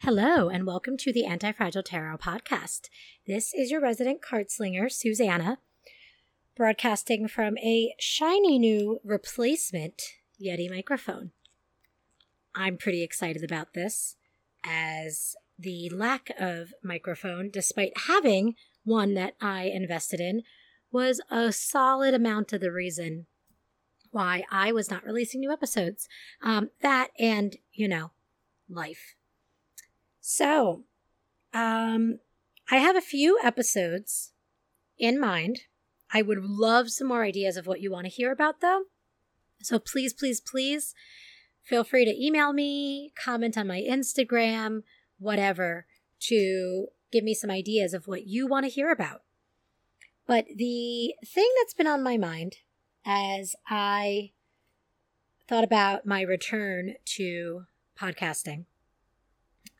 Hello, and welcome to the Antifragile Tarot podcast. This is your resident card slinger, Susannah, broadcasting from a shiny new replacement Yeti microphone. I'm pretty excited about this, as the lack of microphone, despite having one that I invested in, was a solid amount of the reason why I was not releasing new episodes. Um, that and, you know, life. So, um, I have a few episodes in mind. I would love some more ideas of what you want to hear about, though. So please, please, please feel free to email me, comment on my Instagram, whatever, to give me some ideas of what you want to hear about. But the thing that's been on my mind as I thought about my return to podcasting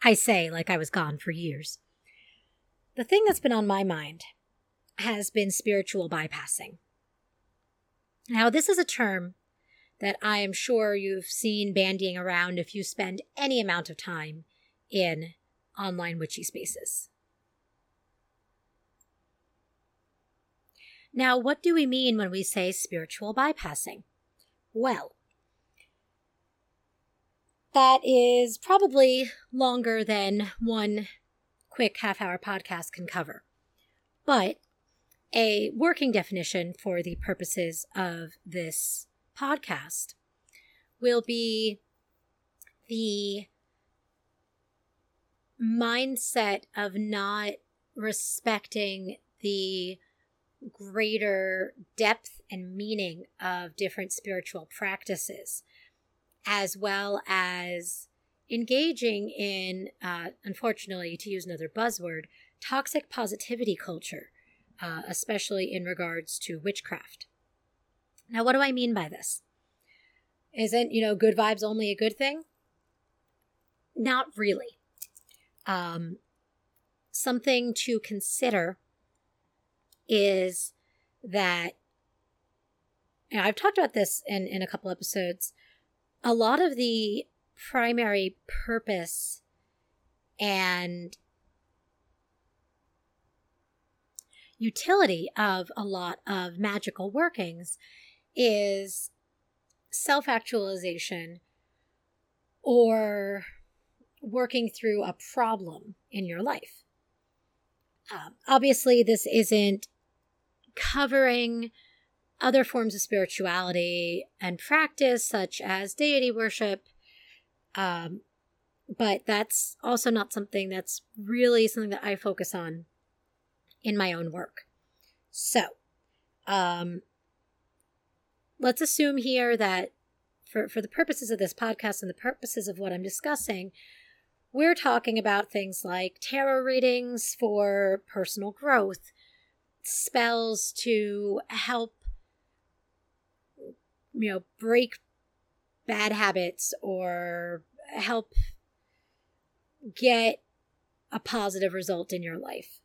I say like I was gone for years. The thing that's been on my mind has been spiritual bypassing. Now, this is a term that I am sure you've seen bandying around if you spend any amount of time in online witchy spaces. Now, what do we mean when we say spiritual bypassing? Well, that is probably longer than one quick half hour podcast can cover. But a working definition for the purposes of this podcast will be the mindset of not respecting the greater depth and meaning of different spiritual practices as well as engaging in, uh, unfortunately, to use another buzzword, toxic positivity culture, uh, especially in regards to witchcraft. Now, what do I mean by this? Isn't, you know, good vibes only a good thing? Not really. Um, something to consider is that I've talked about this in, in a couple episodes a lot of the primary purpose and utility of a lot of magical workings is self actualization or working through a problem in your life. Um, obviously, this isn't covering other forms of spirituality and practice, such as deity worship. Um, but that's also not something that's really something that I focus on in my own work. So, um, let's assume here that for, for the purposes of this podcast and the purposes of what I'm discussing, we're talking about things like tarot readings for personal growth, spells to help you know, break bad habits or help get a positive result in your life.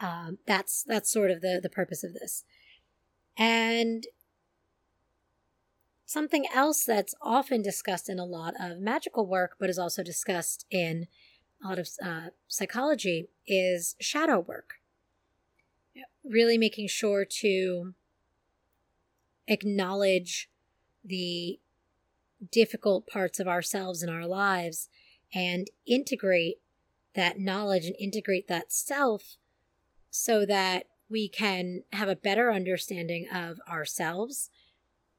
Um, that's that's sort of the the purpose of this, and something else that's often discussed in a lot of magical work, but is also discussed in a lot of uh, psychology, is shadow work. Really making sure to acknowledge the difficult parts of ourselves and our lives and integrate that knowledge and integrate that self so that we can have a better understanding of ourselves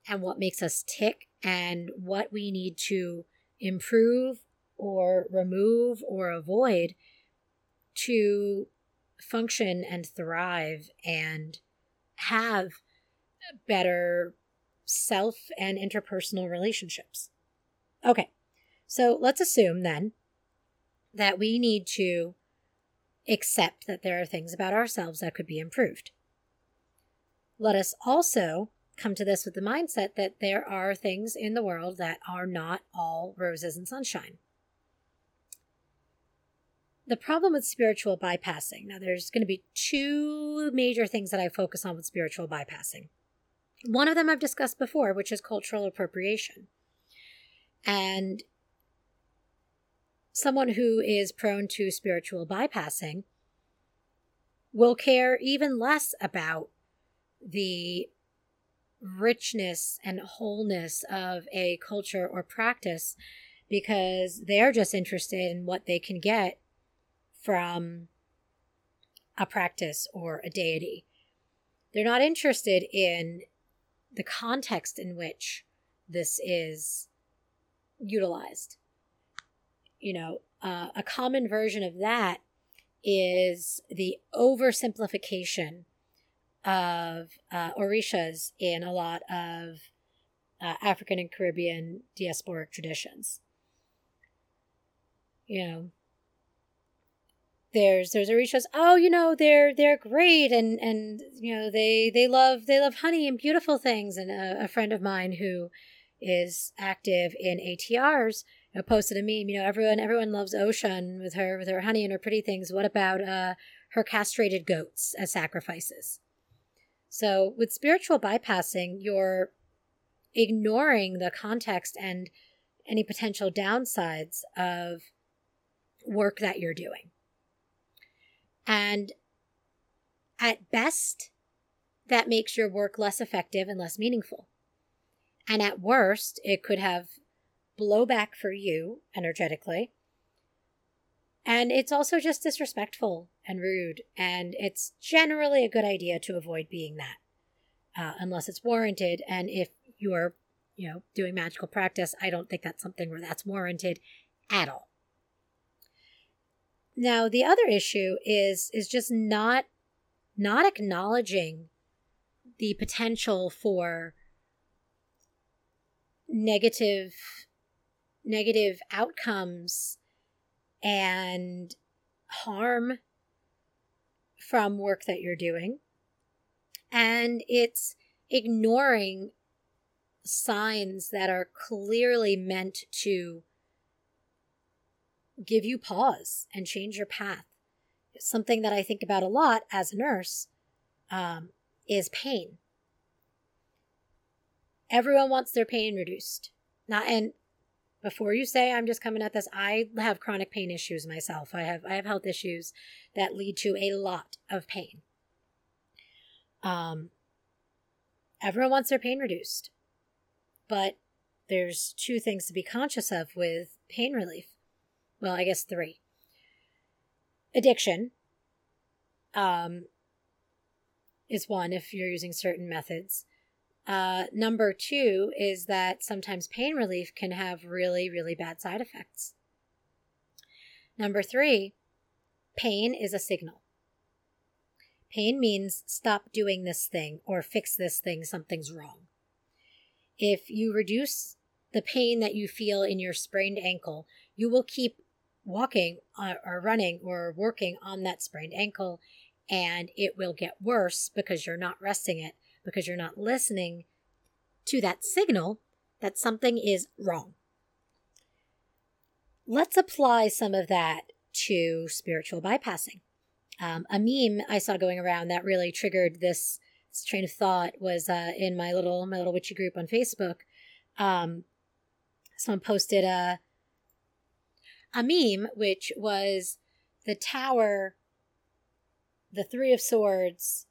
and what makes us tick and what we need to improve or remove or avoid to function and thrive and have better self and interpersonal relationships. Okay, so let's assume then that we need to accept that there are things about ourselves that could be improved. Let us also come to this with the mindset that there are things in the world that are not all roses and sunshine. The problem with spiritual bypassing now, there's going to be two major things that I focus on with spiritual bypassing. One of them I've discussed before, which is cultural appropriation. And someone who is prone to spiritual bypassing will care even less about the richness and wholeness of a culture or practice because they're just interested in what they can get from a practice or a deity. They're not interested in the context in which this is utilized. You know, uh, a common version of that is the oversimplification of uh, orishas in a lot of uh, African and Caribbean diasporic traditions. You know, there's there's a orishas. Oh, you know they're they're great, and and you know they they love they love honey and beautiful things. And a, a friend of mine who is active in ATRs you know, posted a meme. You know, everyone everyone loves Oshun with her with her honey and her pretty things. What about uh, her castrated goats as sacrifices? So with spiritual bypassing, you're ignoring the context and any potential downsides of work that you're doing. And at best, that makes your work less effective and less meaningful. And at worst, it could have blowback for you energetically. And it's also just disrespectful and rude. And it's generally a good idea to avoid being that, uh, unless it's warranted. And if you're, you know, doing magical practice, I don't think that's something where that's warranted at all. Now, the other issue is is just not not acknowledging the potential for negative negative outcomes and harm from work that you're doing. And it's ignoring signs that are clearly meant to give you pause and change your path. Something that I think about a lot as a nurse um, is pain. Everyone wants their pain reduced. Not and before you say I'm just coming at this, I have chronic pain issues myself. I have I have health issues that lead to a lot of pain. Um, everyone wants their pain reduced, but there's two things to be conscious of with pain relief. Well, I guess three. Addiction um, is one if you're using certain methods. Uh, number two is that sometimes pain relief can have really, really bad side effects. Number three, pain is a signal. Pain means stop doing this thing or fix this thing, something's wrong. If you reduce the pain that you feel in your sprained ankle, you will keep walking uh, or running or working on that sprained ankle and it will get worse because you're not resting it because you're not listening to that signal that something is wrong. Let's apply some of that to spiritual bypassing. Um, a meme I saw going around that really triggered this, this train of thought was uh, in my little my little witchy group on Facebook. Um, someone posted a a meme which was the tower, the three of swords,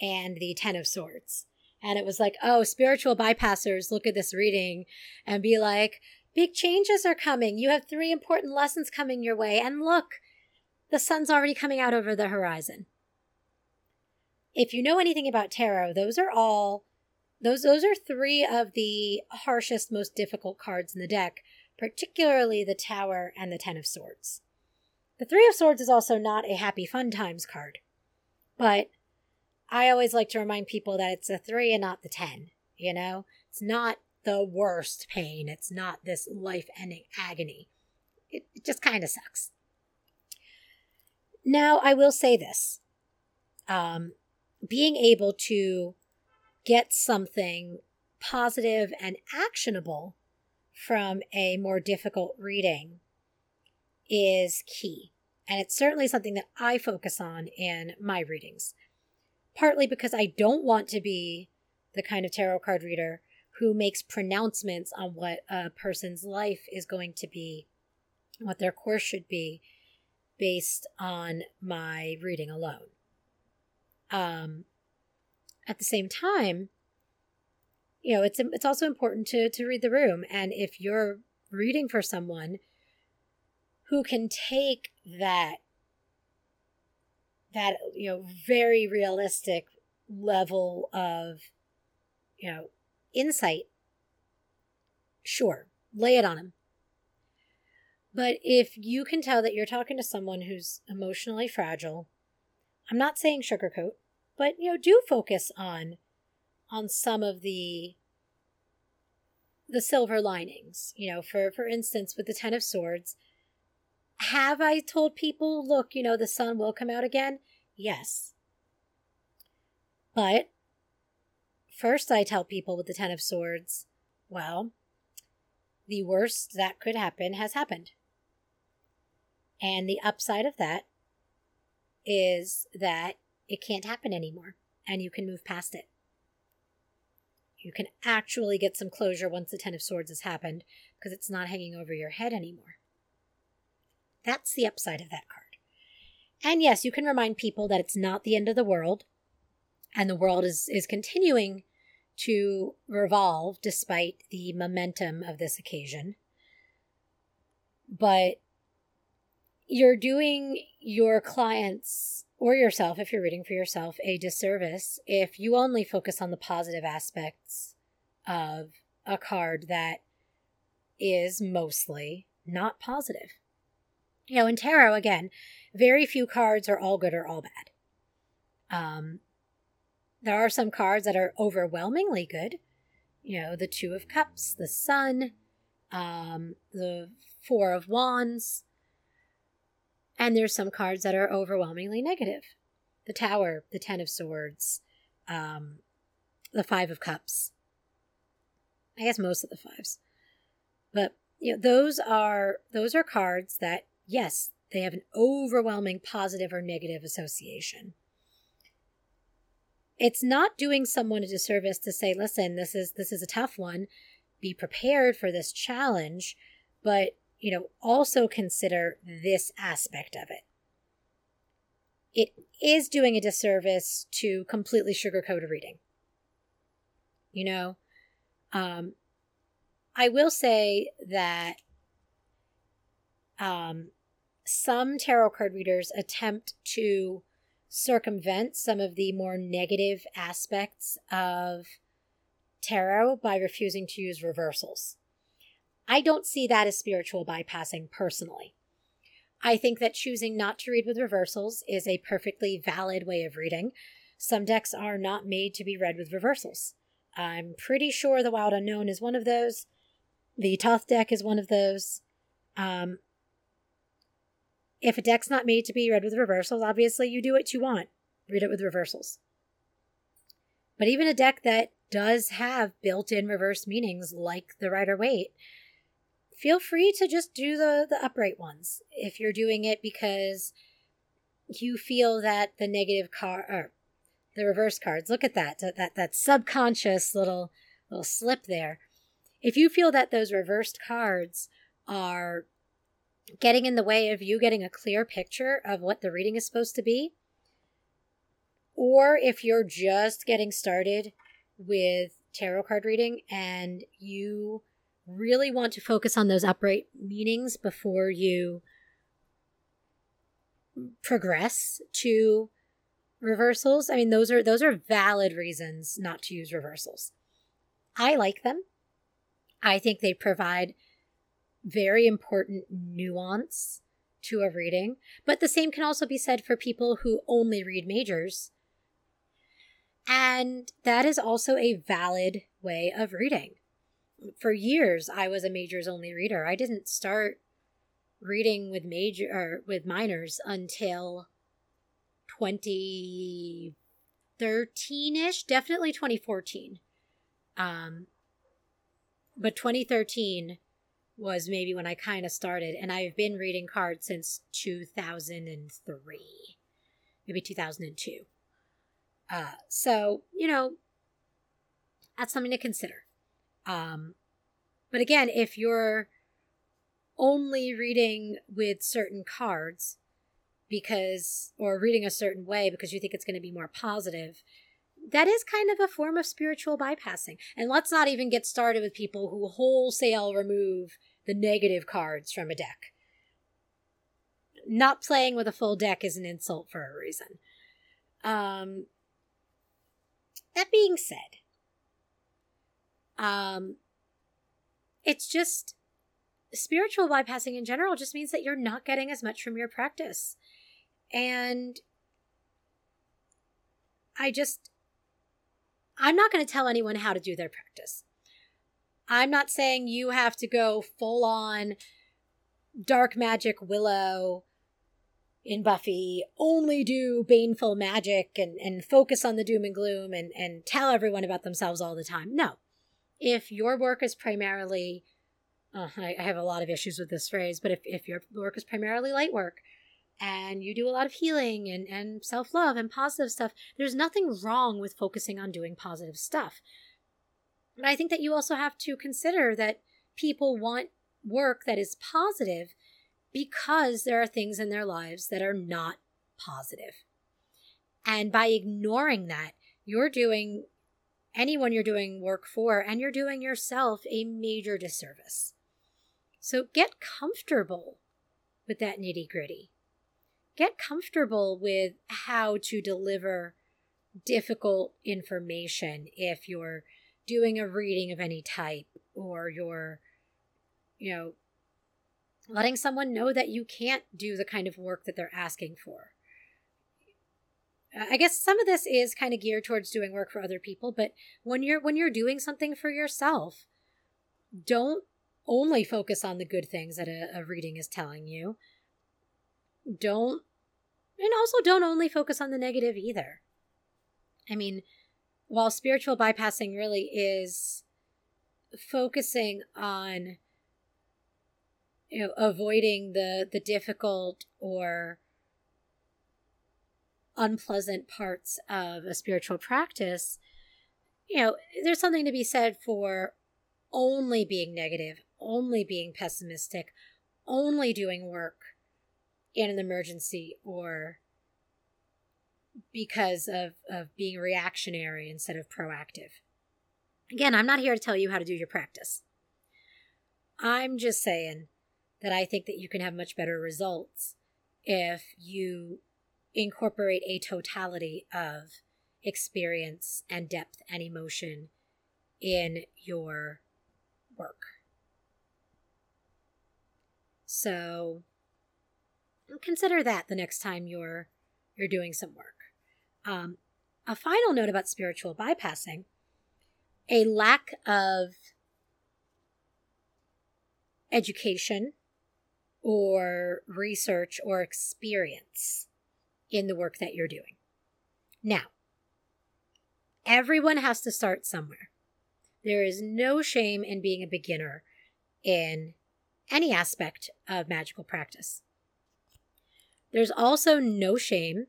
and the ten of swords. And it was like, oh, spiritual bypassers look at this reading and be like, big changes are coming. You have three important lessons coming your way. And look, the sun's already coming out over the horizon. If you know anything about tarot, those are all those those are three of the harshest, most difficult cards in the deck, particularly the Tower and the Ten of Swords. The Three of Swords is also not a happy fun times card, but I always like to remind people that it's a three and not the 10. You know, it's not the worst pain, it's not this life ending agony. It, it just kind of sucks. Now, I will say this um, being able to get something positive and actionable from a more difficult reading is key. And it's certainly something that I focus on in my readings partly because I don't want to be the kind of tarot card reader who makes pronouncements on what a person's life is going to be what their course should be based on my reading alone. Um, at the same time, you know, it's it's also important to to read the room, and if you're reading for someone who can take that that you know very realistic level of you know insight sure lay it on them but if you can tell that you're talking to someone who's emotionally fragile, I'm not saying sugarcoat, but you know, do focus on on some of the the silver linings. You know, for for instance, with the Ten of Swords, have I told people, look, you know, the sun will come out again? Yes. But first I tell people with the Ten of Swords, well, the worst that could happen has happened. And the upside of that is that it can't happen anymore and you can move past it. You can actually get some closure once the Ten of Swords has happened because it's not hanging over your head anymore. That's the upside of that card. And yes, you can remind people that it's not the end of the world and the world is, is continuing to revolve despite the momentum of this occasion. But you're doing your clients or yourself, if you're reading for yourself, a disservice if you only focus on the positive aspects of a card that is mostly not positive. You know, in tarot, again, very few cards are all good or all bad. Um, there are some cards that are overwhelmingly good. You know, the Two of Cups, the Sun, um, the Four of Wands, and there's some cards that are overwhelmingly negative. The Tower, the Ten of Swords, um, the Five of Cups. I guess most of the fives. But you know, those are those are cards that, yes, they have an overwhelming positive or negative association. It's not doing someone a disservice to say, listen, this is this is a tough one. Be prepared for this challenge, but you know, also consider this aspect of it. It is doing a disservice to completely sugarcoat a reading. You know, um, I will say that um, some tarot card readers attempt to circumvent some of the more negative aspects of tarot by refusing to use reversals. I don't see that as spiritual bypassing personally. I think that choosing not to read with reversals is a perfectly valid way of reading. Some decks are not made to be read with reversals. I'm pretty sure the Wild Unknown is one of those. The Thoth deck is one of those. Um, if a deck's not made to be read with reversals, obviously you do what you want. Read it with reversals. But even a deck that does have built in reverse meanings like the Rider Waite feel free to just do the the upright ones if you're doing it because you feel that the negative card or the reverse cards look at that that that subconscious little little slip there. If you feel that those reversed cards are getting in the way of you getting a clear picture of what the reading is supposed to be or if you're just getting started with tarot card reading and you really want to focus on those upright meanings before you progress to reversals. I mean, those are those are valid reasons not to use reversals. I like them. I think they provide very important nuance to a reading, but the same can also be said for people who only read majors. And that is also a valid way of reading for years I was a majors only reader. I didn't start reading with major or with minors until 2013ish, definitely 2014. Um but 2013 was maybe when I kind of started and I've been reading cards since 2003. Maybe 2002. Uh so, you know, that's something to consider. Um, but again, if you're only reading with certain cards because, or reading a certain way because you think it's going to be more positive, that is kind of a form of spiritual bypassing. And let's not even get started with people who wholesale remove the negative cards from a deck. Not playing with a full deck is an insult for a reason. Um, that being said, um, it's just spiritual bypassing in general just means that you're not getting as much from your practice. And I just, I'm not going to tell anyone how to do their practice. I'm not saying you have to go full on dark magic willow in Buffy, only do baneful magic and, and focus on the doom and gloom and, and tell everyone about themselves all the time. No. If your work is primarily, uh, I, I have a lot of issues with this phrase, but if, if your work is primarily light work and you do a lot of healing and, and self love and positive stuff, there's nothing wrong with focusing on doing positive stuff. But I think that you also have to consider that people want work that is positive because there are things in their lives that are not positive. And by ignoring that, you're doing anyone you're doing work for and you're doing yourself a major disservice. So get comfortable with that nitty gritty. Get comfortable with how to deliver difficult information if you're doing a reading of any type or you're, you know, letting someone know that you can't do the kind of work that they're asking for. Uh, I guess some of this is kind of geared towards doing work for other people, but when you're when you're doing something for yourself, don't only focus on the good things that a, a reading is telling you. Don't and also don't only focus on the negative either. I mean, while spiritual bypassing really is focusing on you know, avoiding the the difficult or unpleasant parts of a spiritual practice you know there's something to be said for only being negative only being pessimistic only doing work in an emergency or because of, of being reactionary instead of proactive. Again, I'm not here to tell you how to do your practice. I'm just saying that I think that you can have much better results if you incorporate a totality of experience and depth and emotion in your work. So consider that the next time you're you're doing some work. Um, a final note about spiritual bypassing: a lack of education or research or experience in the work that you're doing. Now, everyone has to start somewhere. There is no shame in being a beginner in any aspect of magical practice. There's also no shame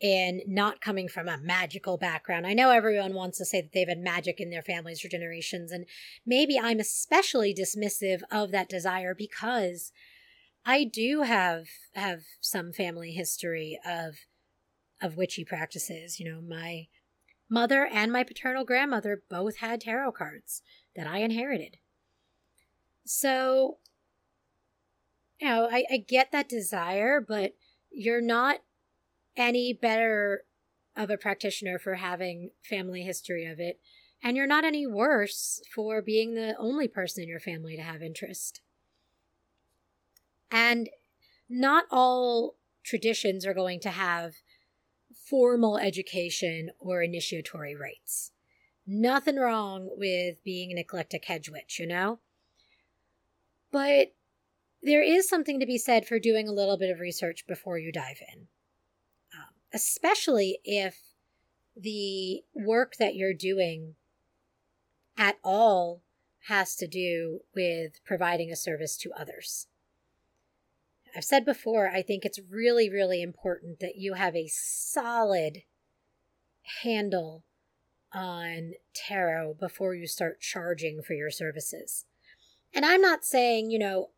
in not coming from a magical background. I know everyone wants to say that they've had magic in their families for generations, and maybe I'm especially dismissive of that desire because I do have have some family history of of witchy practices. You know, my mother and my paternal grandmother both had tarot cards that I inherited. So, you know, I, I get that desire, but you're not any better of a practitioner for having family history of it, and you're not any worse for being the only person in your family to have interest. And not all traditions are going to have formal education or initiatory rites. Nothing wrong with being an eclectic hedge witch, you know? But there is something to be said for doing a little bit of research before you dive in, um, especially if the work that you're doing at all has to do with providing a service to others. I've said before, I think it's really, really important that you have a solid handle on tarot before you start charging for your services. And I'm not saying, you know,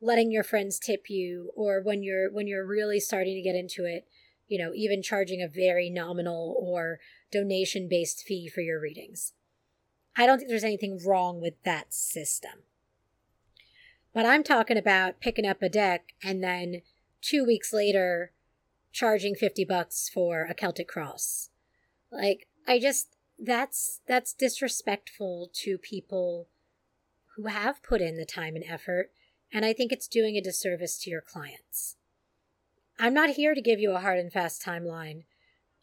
letting your friends tip you or when you're when you're really starting to get into it you know even charging a very nominal or donation based fee for your readings i don't think there's anything wrong with that system but i'm talking about picking up a deck and then two weeks later charging 50 bucks for a celtic cross like i just that's that's disrespectful to people who have put in the time and effort and I think it's doing a disservice to your clients. I'm not here to give you a hard and fast timeline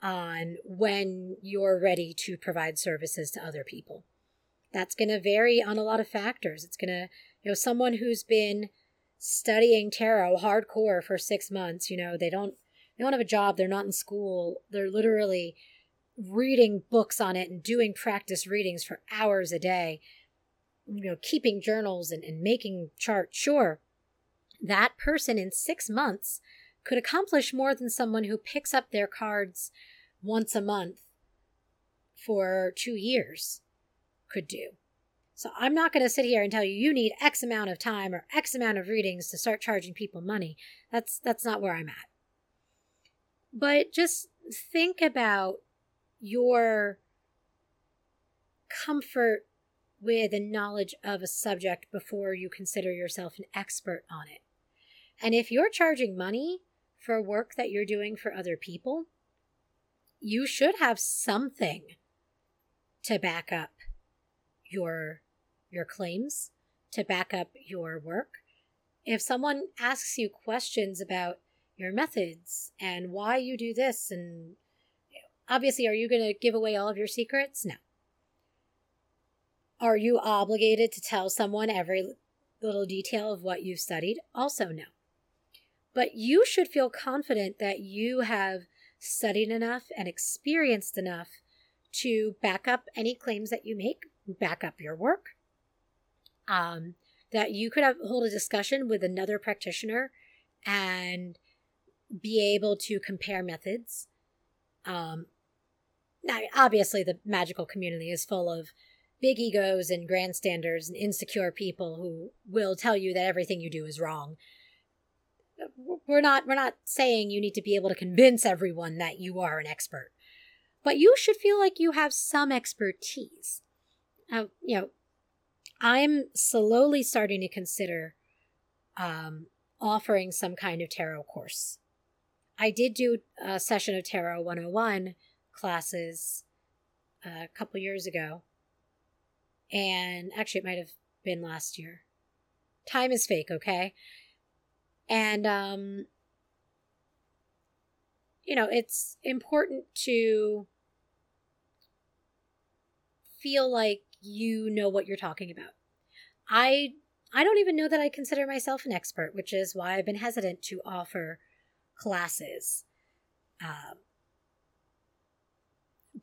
on when you're ready to provide services to other people. That's going to vary on a lot of factors. It's going to, you know, someone who's been studying tarot hardcore for 6 months, you know, they don't they don't have a job, they're not in school, they're literally reading books on it and doing practice readings for hours a day you know, keeping journals and, and making charts, sure, that person in six months could accomplish more than someone who picks up their cards once a month for two years could do. So I'm not going to sit here and tell you you need X amount of time or X amount of readings to start charging people money. That's that's not where I'm at. But just think about your comfort with a knowledge of a subject before you consider yourself an expert on it. And if you're charging money for work that you're doing for other people, you should have something to back up your your claims, to back up your work. If someone asks you questions about your methods and why you do this and obviously are you going to give away all of your secrets? No. Are you obligated to tell someone every little detail of what you've studied? Also, no. But you should feel confident that you have studied enough and experienced enough to back up any claims that you make, back up your work. Um, that you could have, hold a discussion with another practitioner and be able to compare methods. Um, now, obviously, the magical community is full of big egos and grandstanders and insecure people who will tell you that everything you do is wrong. We're not we're not saying you need to be able to convince everyone that you are an expert. But you should feel like you have some expertise. Uh, you know, I'm slowly starting to consider um, offering some kind of tarot course. I did do a session of Tarot 101 classes uh, a couple years ago, and actually, it might have been last year. Time is fake, okay? And, um, you know, it's important to feel like you know what you're talking about. I I don't even know that I consider myself an expert, which is why I've been hesitant to offer classes. Um,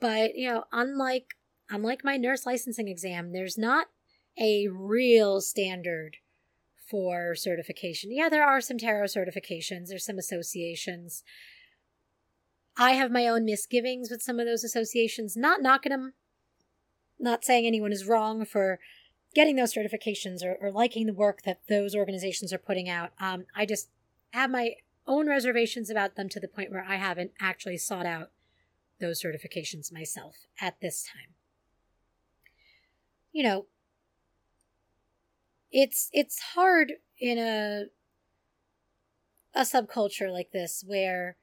but you know, unlike unlike my nurse licensing exam, there's not a real standard for certification. Yeah, there are some tarot certifications, there's some associations. I have my own misgivings with some of those associations, not knocking them, not saying anyone is wrong for getting those certifications or, or liking the work that those organizations are putting out. Um, I just have my own reservations about them to the point where I haven't actually sought out those certifications myself at this time you know, it's it's hard in a a subculture like this where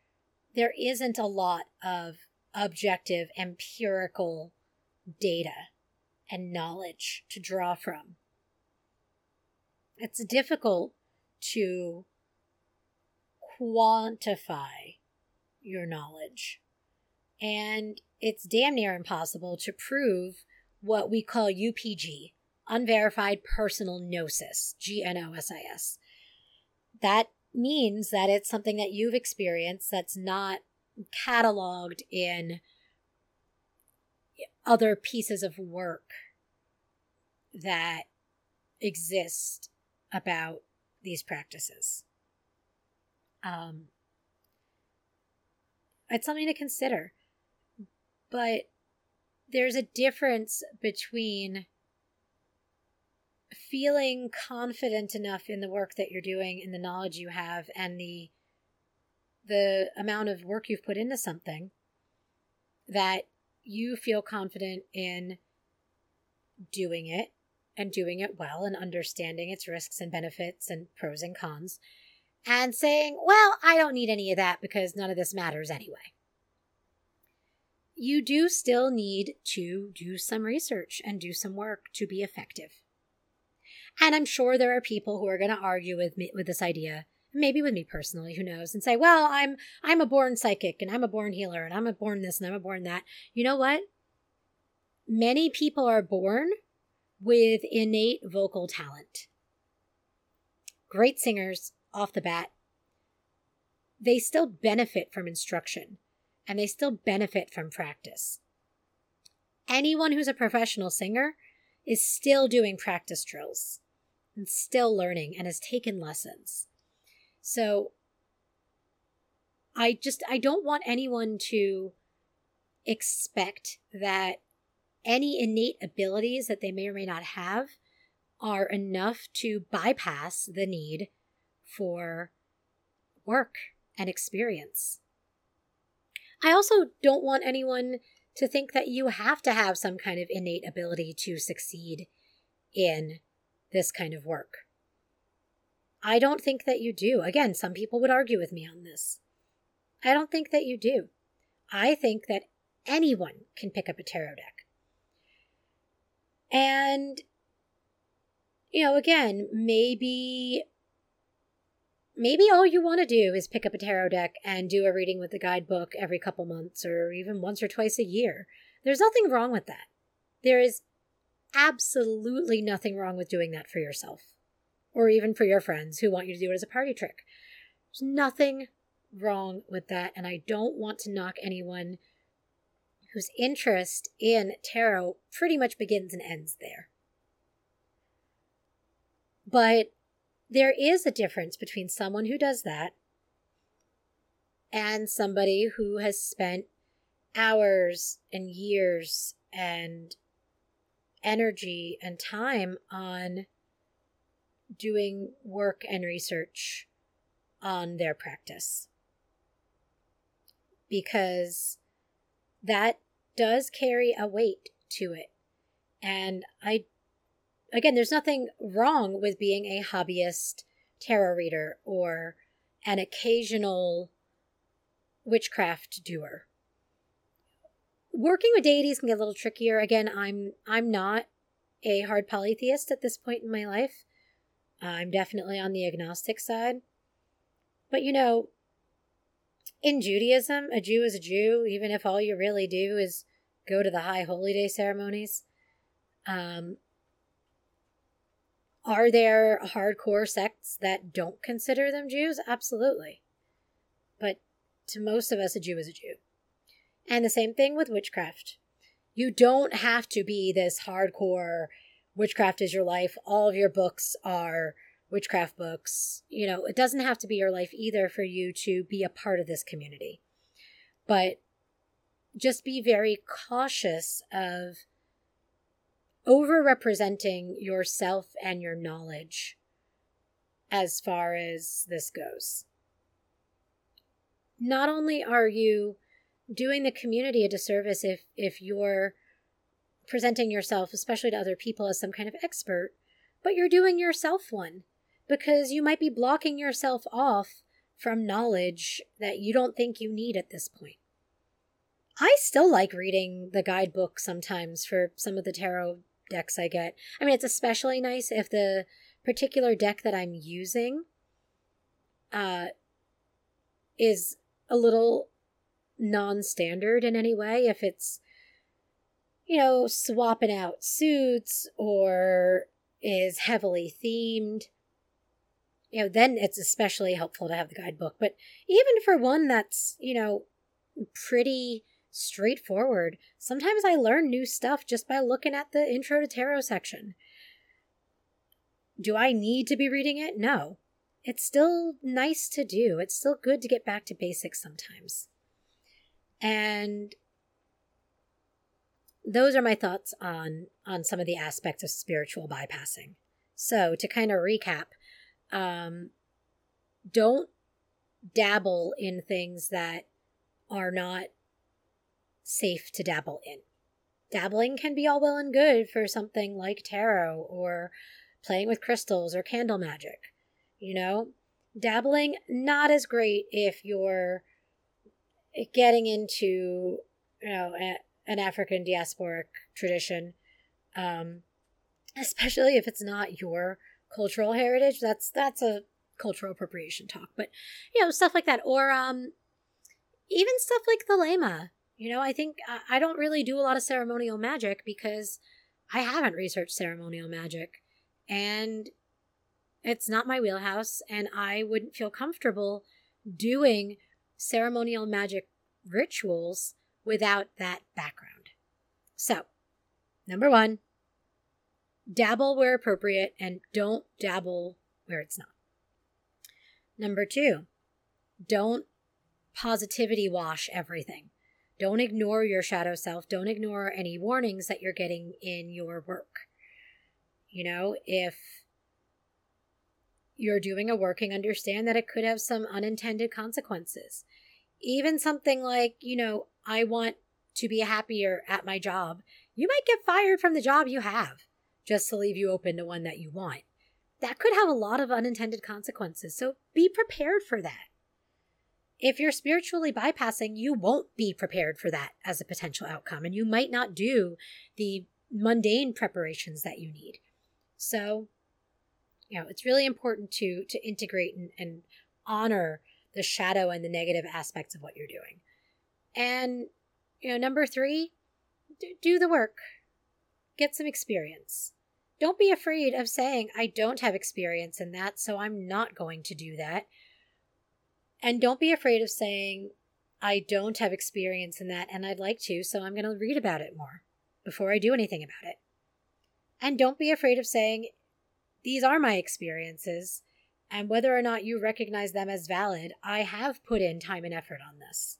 there isn't a lot of objective empirical data and knowledge to draw from. It's difficult to quantify your knowledge. And it's damn near impossible to prove what we call UPG, unverified personal gnosis, G N O S I S. That means that it's something that you've experienced that's not cataloged in other pieces of work that exist about these practices. Um, it's something to consider. But there's a difference between feeling confident enough in the work that you're doing and the knowledge you have and the the amount of work you've put into something that you feel confident in doing it and doing it well and understanding its risks and benefits and pros and cons and saying, well, I don't need any of that because none of this matters anyway. You do still need to do some research and do some work to be effective. And I'm sure there are people who are going to argue with me with this idea, maybe with me personally, who knows, and say, "Well, I'm I'm a born psychic and I'm a born healer and I'm a born this and I'm a born that." You know what? Many people are born with innate vocal talent. Great singers off the bat. They still benefit from instruction and they still benefit from practice. Anyone who's a professional singer is still doing practice drills and still learning and has taken lessons. So I just I don't want anyone to expect that any innate abilities that they may or may not have are enough to bypass the need for work and experience. I also don't want anyone to think that you have to have some kind of innate ability to succeed in this kind of work. I don't think that you do. Again, some people would argue with me on this. I don't think that you do. I think that anyone can pick up a tarot deck. And, you know, again, maybe maybe all you want to do is pick up a tarot deck and do a reading with the guidebook every couple months or even once or twice a year. There's nothing wrong with that. There is absolutely nothing wrong with doing that for yourself or even for your friends who want you to do it as a party trick. There's nothing wrong with that, and I don't want to knock anyone whose interest in tarot pretty much begins and ends there. But there is a difference between someone who does that and somebody who has spent hours and years and energy and time on doing work and research on their practice. Because that does carry a weight to it. And I again, there's nothing wrong with being a hobbyist tarot reader or an occasional witchcraft doer. Working with deities can get a little trickier. Again, I'm I'm not a hard polytheist at this point in my life. I'm definitely on the agnostic side. But you know, in Judaism, a Jew is a Jew, even if all you really do is go to the high holy day ceremonies. Um, are there hardcore sects that don't consider them Jews? Absolutely. But to most of us, a Jew is a Jew. And the same thing with witchcraft. You don't have to be this hardcore witchcraft is your life. All of your books are witchcraft books. You know, it doesn't have to be your life either for you to be a part of this community. But just be very cautious of over representing yourself and your knowledge as far as this goes. Not only are you doing the community a disservice if if you're presenting yourself especially to other people as some kind of expert, but you're doing yourself one because you might be blocking yourself off from knowledge that you don't think you need at this point. I still like reading the guidebook sometimes for some of the tarot decks I get. I mean, it's especially nice if the particular deck that I'm using uh, is a little non standard in any way. If it's, you know, swapping out suits or is heavily themed, you know, then it's especially helpful to have the guidebook. But even for one that's, you know, pretty straightforward. Sometimes I learn new stuff just by looking at the intro to tarot section. Do I need to be reading it? No. It's still nice to do. It's still good to get back to basics sometimes. And those are my thoughts on on some of the aspects of spiritual bypassing So, to kind of recap, um, don't dabble in things that are not safe to dabble in. Dabbling can be all well and good for something like tarot or playing with crystals or candle magic. You know, dabbling not as great if you're getting into you know an African diasporic tradition, um, especially if it's not your cultural heritage. That's that's a cultural appropriation talk, but you know stuff like that, or um, even stuff like Thelema. You know, I think I, I don't really do a lot of ceremonial magic because I haven't researched ceremonial magic, and it's not my wheelhouse, and I wouldn't feel comfortable doing ceremonial magic rituals without that background. So, number one, dabble where appropriate and don't dabble where it's not. Number two, don't positivity wash everything. Don't ignore your shadow self. Don't ignore any warnings that you're getting in your work. You know, if you're doing a working, understand that it could have some unintended consequences. Even something like, you know, I want to be happier at my job. You might get fired from the job you have just to leave you open to one that you want. That could have a lot of unintended consequences. So be prepared for that. If you're spiritually bypassing, you won't be prepared for that as a potential outcome, and you might not do the mundane preparations that you need. So you know it's really important to to integrate and, and honor the shadow and the negative aspects of what you're doing. And you know number three do the work. Get some experience. Don't be afraid of saying i don't have experience in that so i'm not going to do that. And don't be afraid of saying i don't have experience in that and i'd like to so i'm going to read about it more before i do anything about it. And don't be afraid of saying these are my experiences, and whether or not you recognize them as valid, I have put in time and effort on this.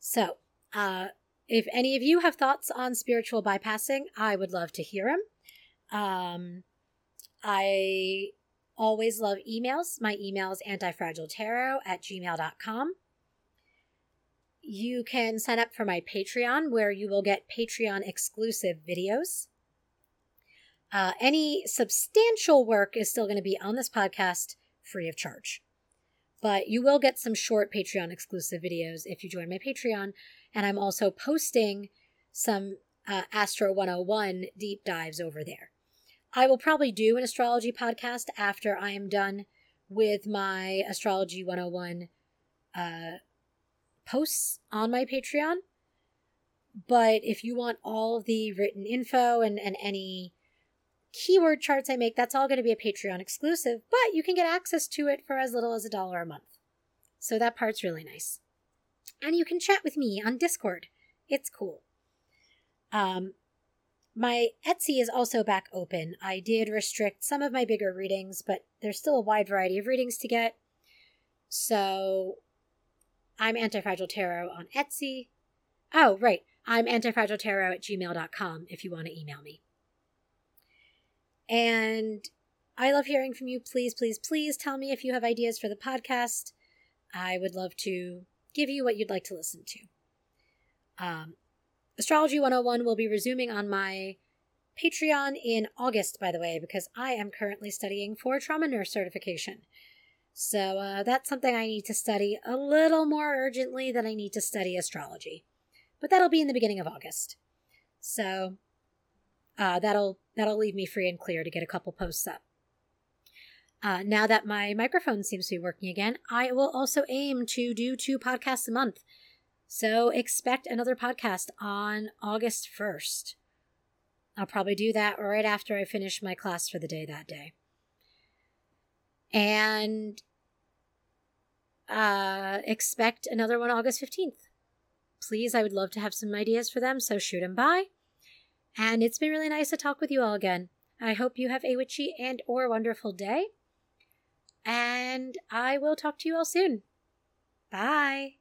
So, uh, if any of you have thoughts on spiritual bypassing, I would love to hear them. Um, I always love emails. My email is antifragiletarot at gmail.com. You can sign up for my Patreon, where you will get Patreon exclusive videos. Uh, any substantial work is still going to be on this podcast free of charge. But you will get some short Patreon exclusive videos if you join my Patreon. And I'm also posting some uh, Astro 101 deep dives over there. I will probably do an astrology podcast after I am done with my Astrology 101 uh, posts on my Patreon. But if you want all the written info and, and any keyword charts I make, that's all going to be a Patreon exclusive, but you can get access to it for as little as a dollar a month. So that part's really nice. And you can chat with me on Discord. It's cool. Um, my Etsy is also back open. I did restrict some of my bigger readings, but there's still a wide variety of readings to get. So I'm Antifragile Tarot on Etsy. Oh, right. I'm antifragiletarot at gmail.com if you want to email me. And I love hearing from you. Please, please, please tell me if you have ideas for the podcast. I would love to give you what you'd like to listen to. Um, Astrology 101 will be resuming on my Patreon in August, by the way, because I am currently studying for trauma nurse certification. So uh, that's something I need to study a little more urgently than I need to study astrology. But that'll be in the beginning of August. So uh, that'll that'll leave me free and clear to get a couple posts up. Uh, now that my microphone seems to be working again, I will also aim to do two podcasts a month. So expect another podcast on August 1st. I'll probably do that right after I finish my class for the day that day. And uh, expect another one August 15th. Please, I would love to have some ideas for them, so shoot them by. And it's been really nice to talk with you all again. I hope you have a witchy and or wonderful day. And I will talk to you all soon. Bye.